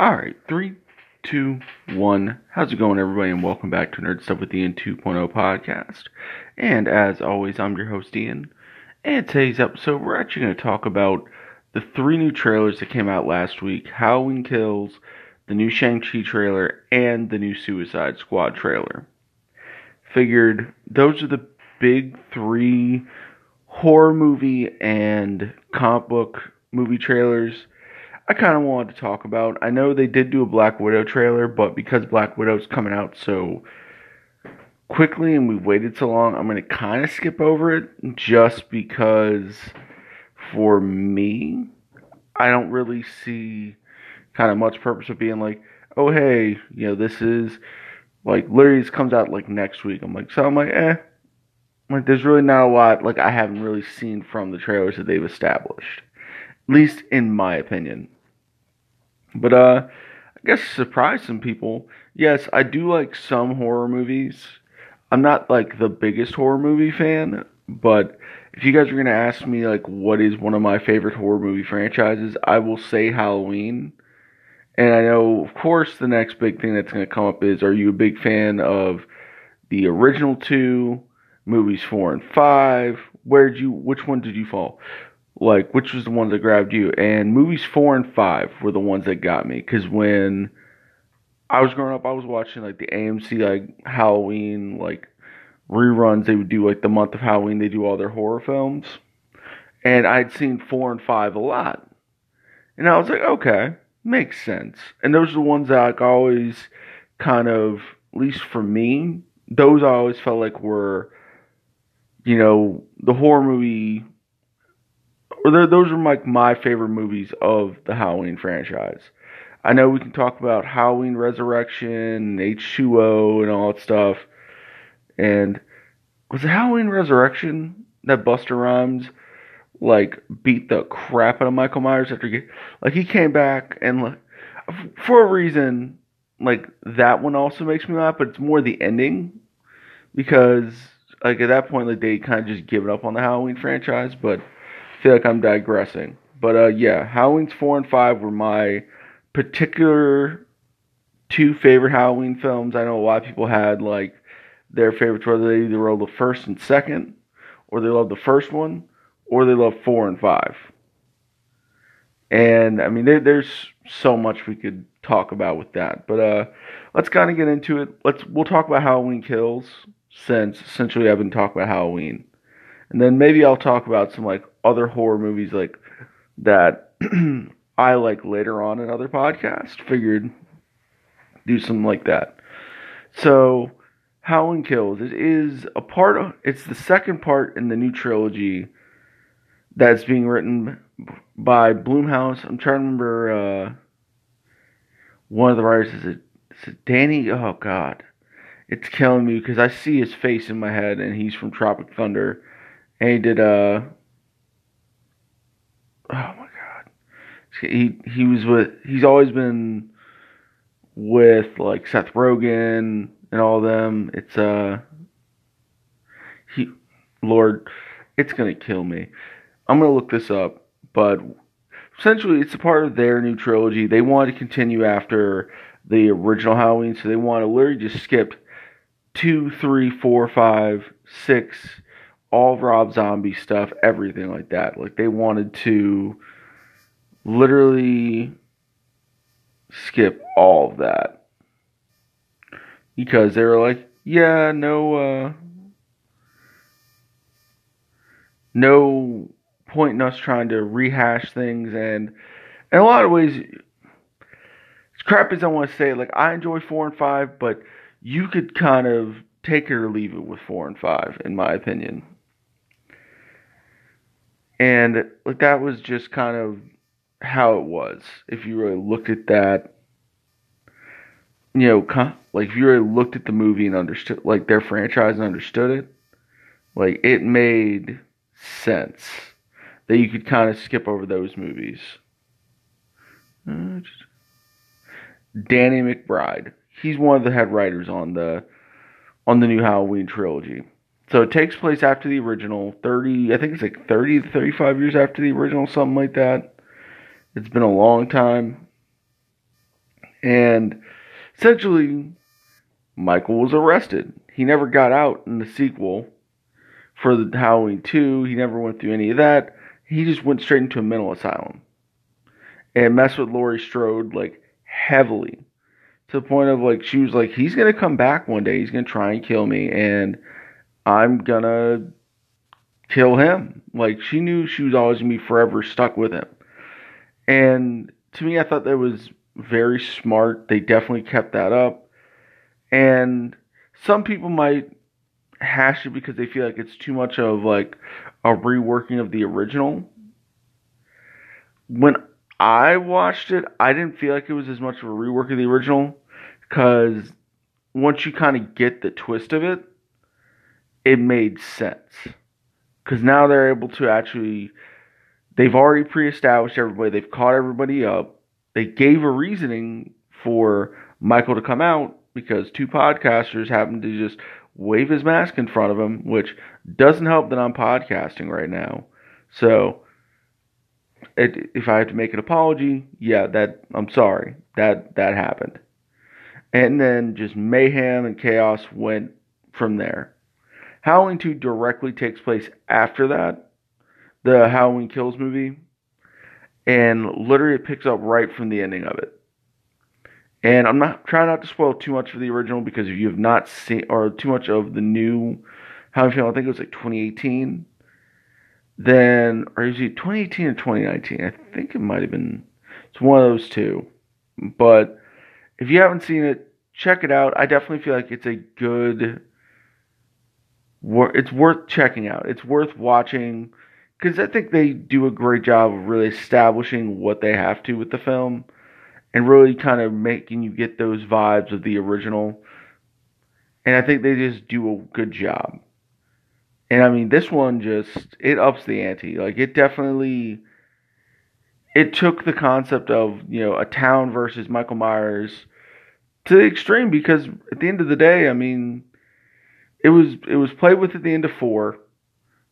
All right, three, two, one. How's it going, everybody? And welcome back to Nerd Stuff with Ian 2.0 podcast. And as always, I'm your host, Ian. And today's episode, we're actually going to talk about the three new trailers that came out last week Halloween Kills, the new Shang-Chi trailer, and the new Suicide Squad trailer. Figured those are the big three horror movie and comic book movie trailers I kind of wanted to talk about. I know they did do a Black Widow trailer, but because Black Widow's coming out so quickly and we've waited so long, I'm going to kind of skip over it just because for me, I don't really see kind of much purpose of being like, oh, hey, you know, this is like literally this comes out like next week. I'm like, so I'm like, eh. Like, there's really not a lot like I haven't really seen from the trailers that they've established, at least in my opinion. But uh, I guess surprise some people. Yes, I do like some horror movies. I'm not like the biggest horror movie fan, but if you guys are gonna ask me like what is one of my favorite horror movie franchises, I will say Halloween. And I know, of course, the next big thing that's gonna come up is: Are you a big fan of the original two movies, four and five? Where'd you? Which one did you fall? Like which was the ones that grabbed you? And movies four and five were the ones that got me because when i was growing up i was watching like the amc like halloween like reruns. They would do like the month of halloween they do all their horror films. And i'd seen four and five a lot. And i was like okay makes sense. And those are the ones that like always kind of at least for me those i always felt like were you know the horror movie or those are like my favorite movies of the Halloween franchise. I know we can talk about Halloween Resurrection, H2O, and all that stuff. And was it Halloween Resurrection that Busta Rhymes like beat the crap out of Michael Myers after he like he came back and like for a reason like that one also makes me laugh, but it's more the ending because like at that point like they kind of just given up on the Halloween franchise, but feel like I'm digressing. But uh, yeah, Halloween's four and five were my particular two favorite Halloween films. I know a lot of people had like their favorites, whether they either love the first and second, or they love the first one, or they love four and five. And I mean, there, there's so much we could talk about with that. But uh, let's kind of get into it. Let's we'll talk about Halloween Kills since essentially I've been talking about Halloween, and then maybe I'll talk about some like other horror movies like that I like later on in other podcasts. Figured do something like that. So Halloween Kills it is a part of it's the second part in the new trilogy that's being written by Blumhouse. I'm trying to remember uh, one of the writers is it, is it Danny? Oh God, it's killing me because I see his face in my head and he's from Tropic Thunder, and he did uh oh my god, he he was with he's always been with like Seth Rogen and all them. It's uh he Lord, it's gonna kill me. I'm gonna look this up, but essentially it's a part of their new trilogy. They want to continue after the original Halloween, so they want to literally just skip two, three, four, five, six, all Rob Zombie stuff, everything like that. Like they wanted to literally skip all of that because they were like, yeah, no, uh, no point in us trying to rehash things, and in a lot of ways, as crap as I want to say, like I enjoy four and five, but you could kind of take it or leave it with four and five, in my opinion. And like that was just kind of how it was. If you really looked at that, you know, like if you really looked at the movie and understood, like their franchise and understood it, like it made sense that you could kind of skip over those movies. Danny McBride, he's one of the head writers on the on the new Halloween trilogy. So it takes place after the original, 30, I think it's like 30 to 35 years after the original, something like that. It's been a long time. And essentially, Michael was arrested. He never got out in the sequel for the Halloween 2. He never went through any of that. He just went straight into a mental asylum and messed with Laurie Strode like heavily to the point of like she was like he's gonna come back one day. He's gonna try and kill me, and I'm gonna kill him. Like she knew she was always gonna be forever stuck with him. And to me, I thought that was very smart. They definitely kept that up. And some people might hash it because they feel like it's too much of like a reworking of the original. When I watched it, I didn't feel like it was as much of a rework of the original because once you kind of get the twist of it, it made sense. Because now they're able to actually, they've already pre established everybody, they've caught everybody up, they gave a reasoning for Michael to come out because two podcasters happened to just wave his mask in front of him, which doesn't help that I'm podcasting right now. So, it, if I have to make an apology, yeah, that I'm sorry that that happened. And then just mayhem and chaos went from there. Halloween 2 directly takes place after that, the Halloween Kills movie, and literally it picks up right from the ending of it. And I'm not trying not to spoil too much of the original because if you have not seen or too much of the new Halloween film, I think it was like 2018. Then, or is it 2018 or 2019? I think it might have been. It's one of those two. But if you haven't seen it, check it out. I definitely feel like it's a good. It's worth checking out. It's worth watching because I think they do a great job of really establishing what they have to with the film and really kind of making you get those vibes of the original. And I think they just do a good job. And I mean, this one just it ups the ante. Like it definitely it took the concept of you know a town versus Michael Myers to the extreme because at the end of the day, I mean, it was it was played with at the end of four,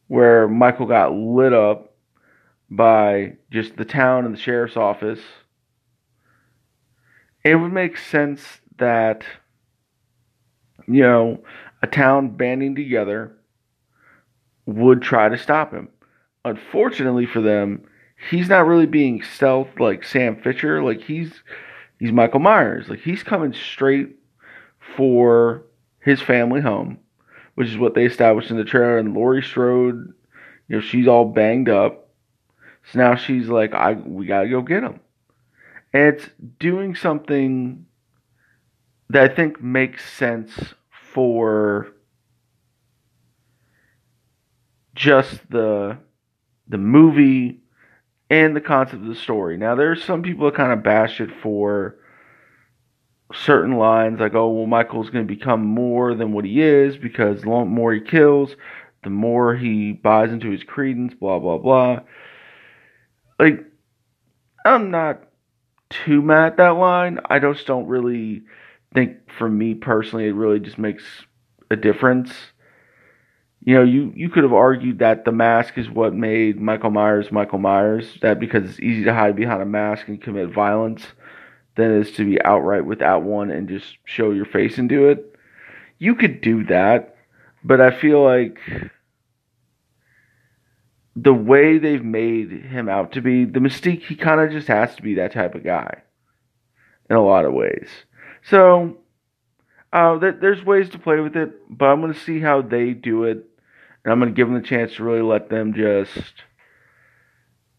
where Michael got lit up by just the town and the sheriff's office. It would make sense that you know a town banding together would try to stop him. Unfortunately for them, he's not really being stealth like Sam Fisher. Like he's he's Michael Myers. Like he's coming straight for his family home, which is what they established in the trailer. And Laurie Strode, you know, she's all banged up. So now she's like, I we gotta go get him. And it's doing something that I think makes sense for just the the movie and the concept of the story. Now, there's some people that kind of bash it for certain lines, like, oh, well, Michael's going to become more than what he is because the more he kills, the more he buys into his credence, blah, blah, blah. Like, I'm not too mad at that line. I just don't really think, for me personally, it really just makes a difference you know, you, you could have argued that the mask is what made Michael Myers Michael Myers, that because it's easy to hide behind a mask and commit violence than it is to be outright without one and just show your face and do it. You could do that, but I feel like the way they've made him out to be, the mystique, he kind of just has to be that type of guy in a lot of ways. So, uh, there's ways to play with it, but I'm going to see how they do it and I'm going to give them the chance to really let them just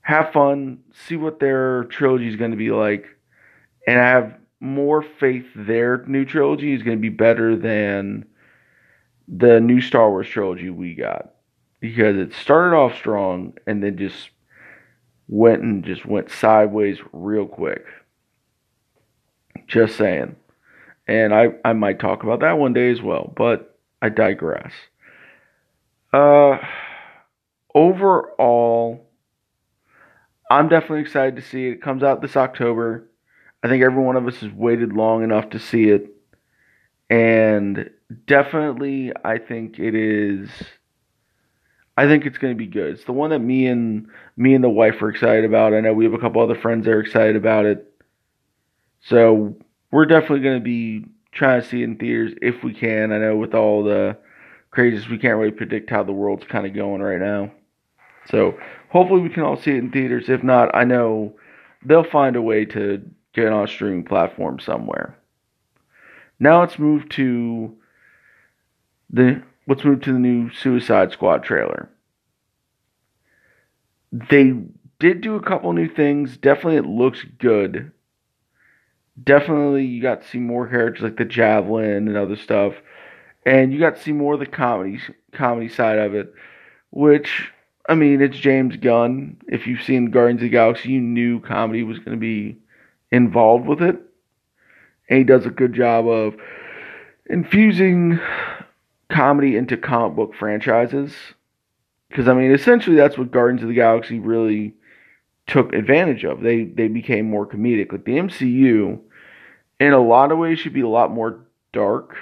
have fun, see what their trilogy is going to be like, and I have more faith their new trilogy is going to be better than the new Star Wars trilogy we got because it started off strong and then just went and just went sideways real quick. Just saying. And I, I might talk about that one day as well, but I digress. Uh, overall, I'm definitely excited to see it. It comes out this October. I think every one of us has waited long enough to see it. And definitely, I think it is. I think it's going to be good. It's the one that me and me and the wife are excited about. I know we have a couple other friends that are excited about it. So we're definitely going to be trying to see it in theaters if we can. I know with all the crazies, we can't really predict how the world's kind of going right now. So hopefully we can all see it in theaters. If not, I know they'll find a way to get on a streaming platform somewhere. Now let's move to the let's move to the new Suicide Squad trailer. They did do a couple new things. Definitely it looks good. Definitely you got to see more characters like the Javelin and other stuff. And you got to see more of the comedy comedy side of it, which I mean, it's James Gunn. If you've seen Guardians of the Galaxy, you knew comedy was going to be involved with it. And he does a good job of infusing comedy into comic book franchises. Because, I mean, essentially that's what Guardians of the Galaxy really took advantage of. They, they became more comedic. Like the MCU, in a lot of ways, should be a lot more dark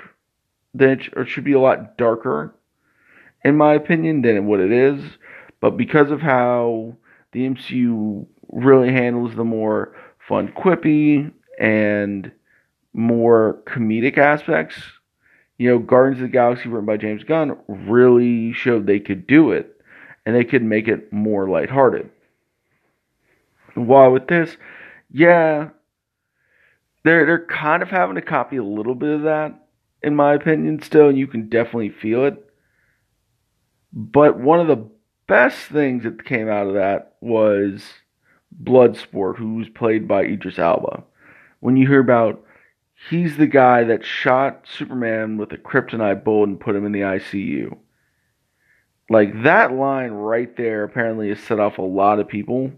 than it, or should be a lot darker, in my opinion, than what it is but because of how the MCU really handles the more fun, quippy, and more comedic aspects, you know, Guardians of the Galaxy, written by James Gunn, really showed they could do it, and they could make it more lighthearted. Why with this, yeah, they're they're kind of having to copy a little bit of that, in my opinion, still, and you can definitely feel it. But one of the best things that came out of that was Bloodsport, who was played by Idris Elba. When you hear about he's the guy that shot Superman with a kryptonite bullet and put him in the ICU. Like that line right there apparently has set off a lot of people.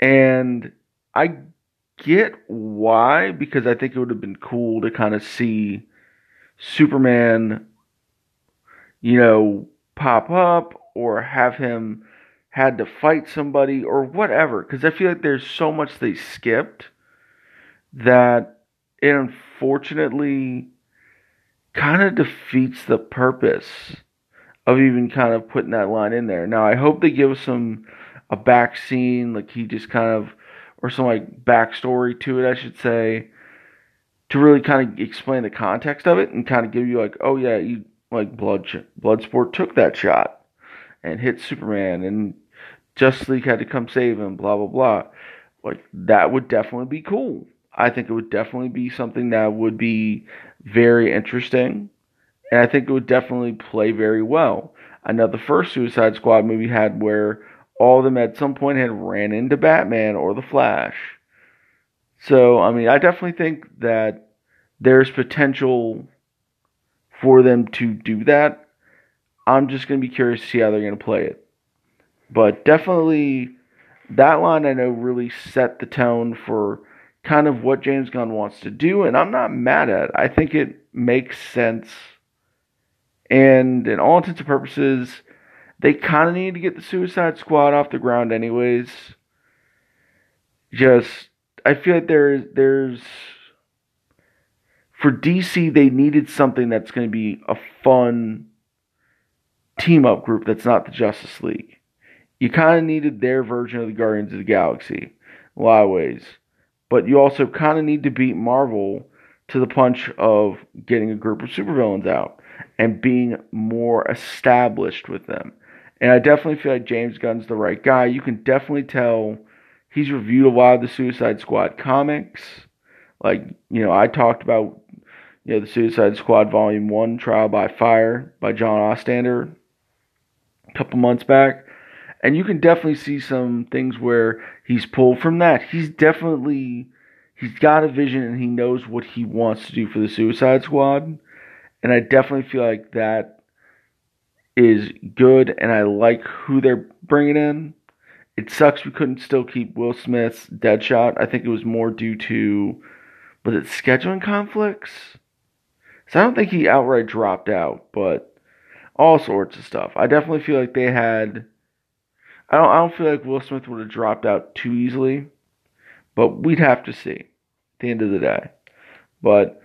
And I get why, because I think it would have been cool to kind of see Superman, you know, pop up or have him had to fight somebody or whatever. Because I feel like there's so much they skipped that it unfortunately kind of defeats the purpose of even kind of putting that line in there. Now I hope they give us some a back scene, like he just kind of or some like backstory to it, I should say, to really kind of explain the context of it and kind of give you like, oh yeah, you like blood Bloodsport took that shot and hit Superman and Justice League had to come save him, blah blah blah. Like that would definitely be cool. I think it would definitely be something that would be very interesting. And I think it would definitely play very well. I know the first Suicide Squad movie had where all of them at some point had ran into Batman or the Flash. So, I mean, I definitely think that there's potential for them to do that I'm just going to be curious to see how they're going to play it. But definitely, that line I know really set the tone for kind of what James Gunn wants to do, and I'm not mad at it. I think it makes sense. And in all intents and purposes, they kind of need to get the Suicide Squad off the ground, anyways. Just, I feel like there's there's for DC they needed something that's going to be a fun team up group that's not the Justice League. You kind of needed their version of the Guardians of the Galaxy, a lot of ways. But you also kind of need to beat Marvel to the punch of getting a group of supervillains out and being more established with them. And I definitely feel like James Gunn's the right guy. You can definitely tell he's reviewed a lot of the Suicide Squad comics. Like, you know, I talked about you know, the Suicide Squad Volume 1 Trial by Fire by John Ostrander a couple months back. And you can definitely see some things where he's pulled from that. He's definitely he's got a vision and he knows what he wants to do for the Suicide Squad. And I definitely feel like that is good and I like who they're bringing in. It sucks we couldn't still keep Will Smith's Deadshot. I think it was more due to was it scheduling conflicts? So I don't think he outright dropped out, but all sorts of stuff. I definitely feel like they had. I don't. I don't feel like Will Smith would have dropped out too easily, but we'd have to see. At the end of the day, but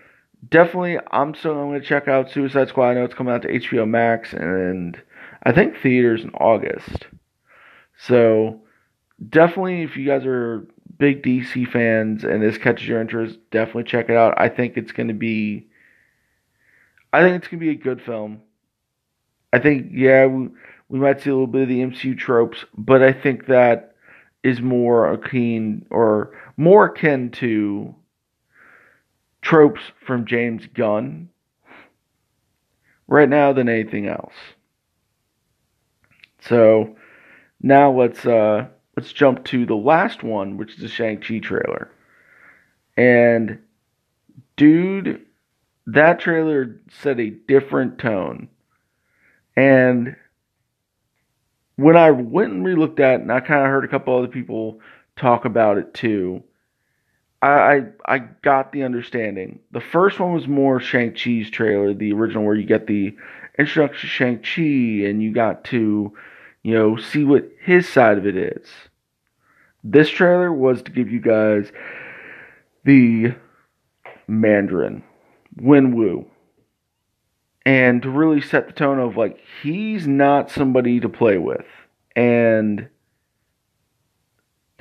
definitely, I'm still going to check out Suicide Squad. I know it's coming out to HBO Max and I think theaters in August. So definitely, if you guys are big DC fans and this catches your interest, definitely check it out. I think it's going to be I think it's going to be a good film. I think yeah, we, might see a little bit of the MCU tropes, but I think that is more akin or more akin to tropes from James Gunn right now than anything else. So now let's uh let's jump to the last one, which is the Shang-Chi trailer. And dude, that trailer set a different tone. And when I went and re-looked at it, and I kind of heard a couple other people talk about it too, I, I, I got the understanding. The first one was more Shang Chi's trailer, the original where you get the introduction to Shang Chi and you got to, you know, see what his side of it is. This trailer was to give you guys the Mandarin, Wenwu, and to really set the tone of like he's not somebody to play with, and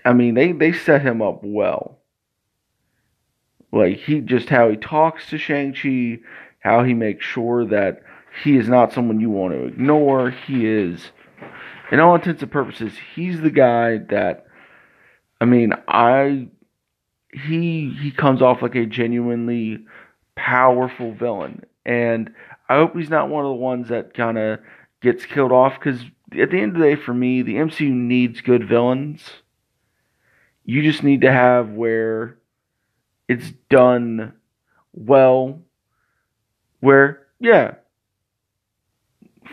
I mean they they set him up well like he just how he talks to Shang-Chi, how he makes sure that he is not someone you want to ignore. He is in all intents and purposes, he's the guy that I mean, I he he comes off like a genuinely powerful villain. And I hope he's not one of the ones that kind of gets killed off because at the end of the day, for me, the MCU needs good villains. You just need to have where it's done well. Where, yeah,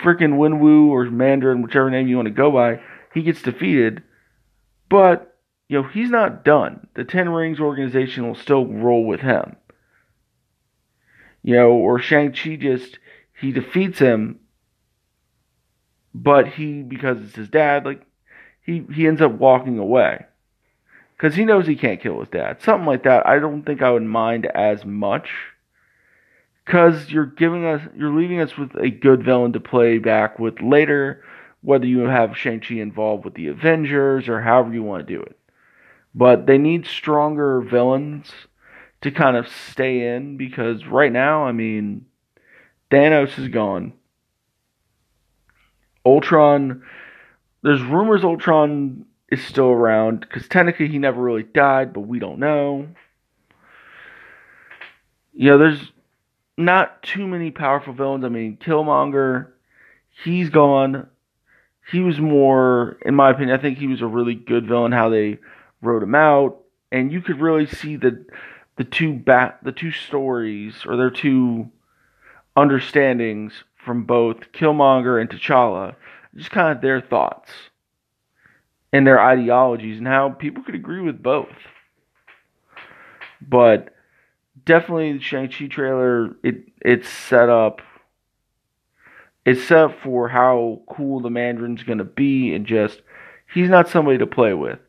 freaking Wenwu or Mandarin, whichever name you want to go by, he gets defeated. But, you know, he's not done. The Ten Rings organization will still roll with him. You know, or Shang-Chi just, he defeats him, but he, because it's his dad, like, he, he ends up walking away because he knows he can't kill his dad. Something like that. I don't think I would mind as much because you're giving us, you're leaving us with a good villain to play back with later, whether you have Shang Chi involved with the Avengers or however you want to do it. But they need stronger villains to kind of stay in because right now, I mean, Thanos is gone. Ultron, there's rumors Ultron is still around because technically he never really died, but we don't know. You know, there's not too many powerful villains. I mean, Killmonger, he's gone. He was more, in my opinion, I think he was a really good villain. How they wrote him out, and you could really see the the two bat the two stories or their two understandings from both Killmonger and T'Challa, just kind of their thoughts and their ideologies and how people could agree with both. But definitely the Shang-Chi trailer, it it's set up it's set up for how cool the Mandarin's gonna be and just he's not somebody to play with.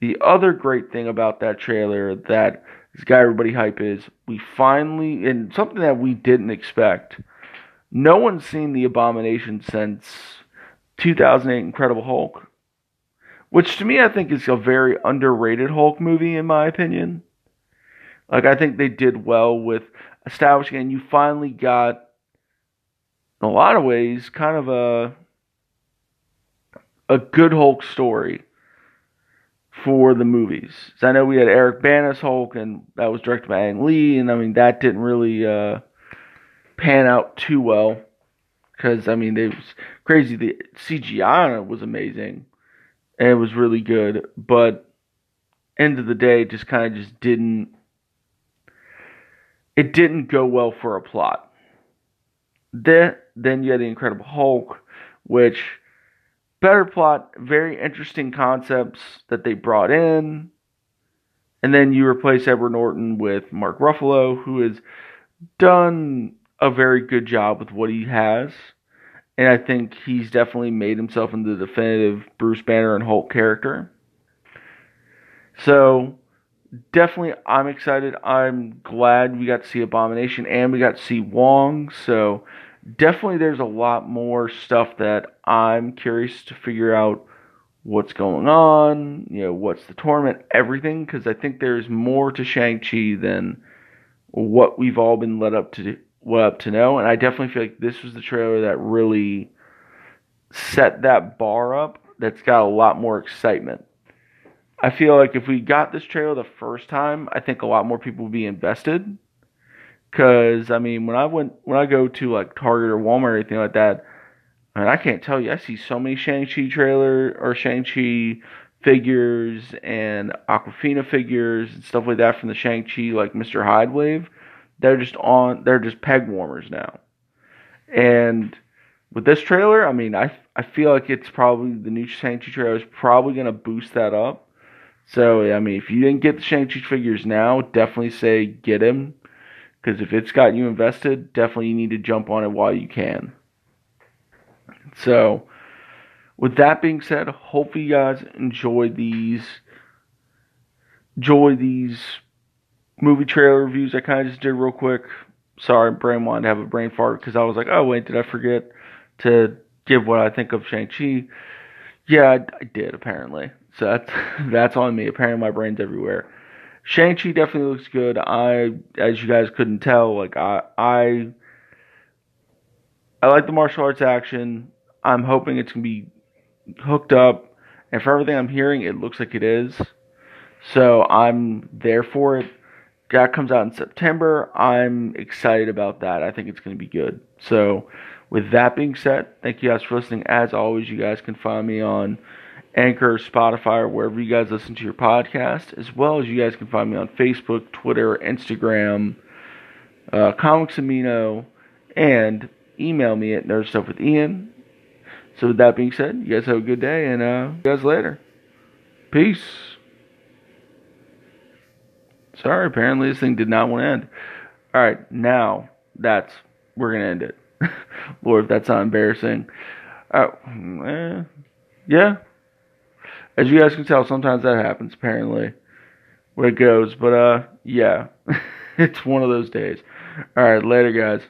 The other great thing about that trailer that has got everybody hype is we finally and something that we didn't expect. No one's seen the abomination since 2008 Incredible Hulk which to me I think is a very underrated Hulk movie in my opinion. Like I think they did well with establishing, and you finally got, in a lot of ways, kind of a a good Hulk story for the movies. So I know we had Eric Bana's Hulk, and that was directed by Ang Lee, and I mean that didn't really uh, pan out too well because I mean it was crazy. The CGI was amazing and it was really good. But end of the day, just kind of just didn't. It didn't go well for a plot. Then, then you had the Incredible Hulk, which better plot, very interesting concepts that they brought in. And then you replace Edward Norton with Mark Ruffalo, who has done a very good job with what he has and I think he's definitely made himself into the definitive Bruce Banner and Hulk character. So definitely I'm excited. I'm glad we got to see Abomination and we got to see Wong. So definitely there's a lot more stuff that I'm curious to figure out what's going on, you know, what's the tournament, everything, because I think there's more to Shang-Chi than what we've all been led up to what up to know. And I definitely feel like this was the trailer that really set that bar up that's got a lot more excitement. I feel like if we got this trailer the first time, I think a lot more people would be invested. Cause I mean, when I went when I go to like Target or Walmart or anything like that, I mean, I can't tell you. I see so many Shang Chi trailer or Shang Chi figures and Awkwafina figures and stuff like that from the Shang Chi like Mr. Hyde wave. They're just on. They're just peg warmers now. And with this trailer, I mean, I I feel like it's probably the new Shang Chi trailer is probably gonna boost that up. So I mean, if you didn't get the Shang Chi figures now, definitely say get him because if it's got you invested, definitely you need to jump on it while you can. So, with that being said, hopefully you guys enjoy these enjoy these movie trailer reviews I kind of just did real quick. Sorry, brain wanted to have a brain fart because I was like, oh wait, did I forget to give what I think of Shang Chi? Yeah, I, I did apparently. So that's that's on me. Apparently my brain's everywhere. Shang-Chi definitely looks good. I, as you guys couldn't tell, like I, I, I like the martial arts action. I'm hoping it's gonna be hooked up, and for everything I'm hearing, it looks like it is. So I'm there for it. That comes out in September. I'm excited about that. I think it's gonna be good. So, with that being said, thank you guys for listening. As always, you guys can find me on Anchor, Spotify, or wherever you guys listen to your podcast, as well as you guys can find me on Facebook, Twitter, Instagram, uh, Comics Amino, and email me at nerdstuffwithian. So with that being said, you guys have a good day, and uh, guys later. Peace. Sorry, apparently this thing did not want to end. All right, now that's we're gonna end it. Lord, that's not embarrassing. Oh, eh, yeah, as you guys can tell, sometimes that happens, apparently, where it goes. But, uh, yeah, it's one of those days. All right, later, guys.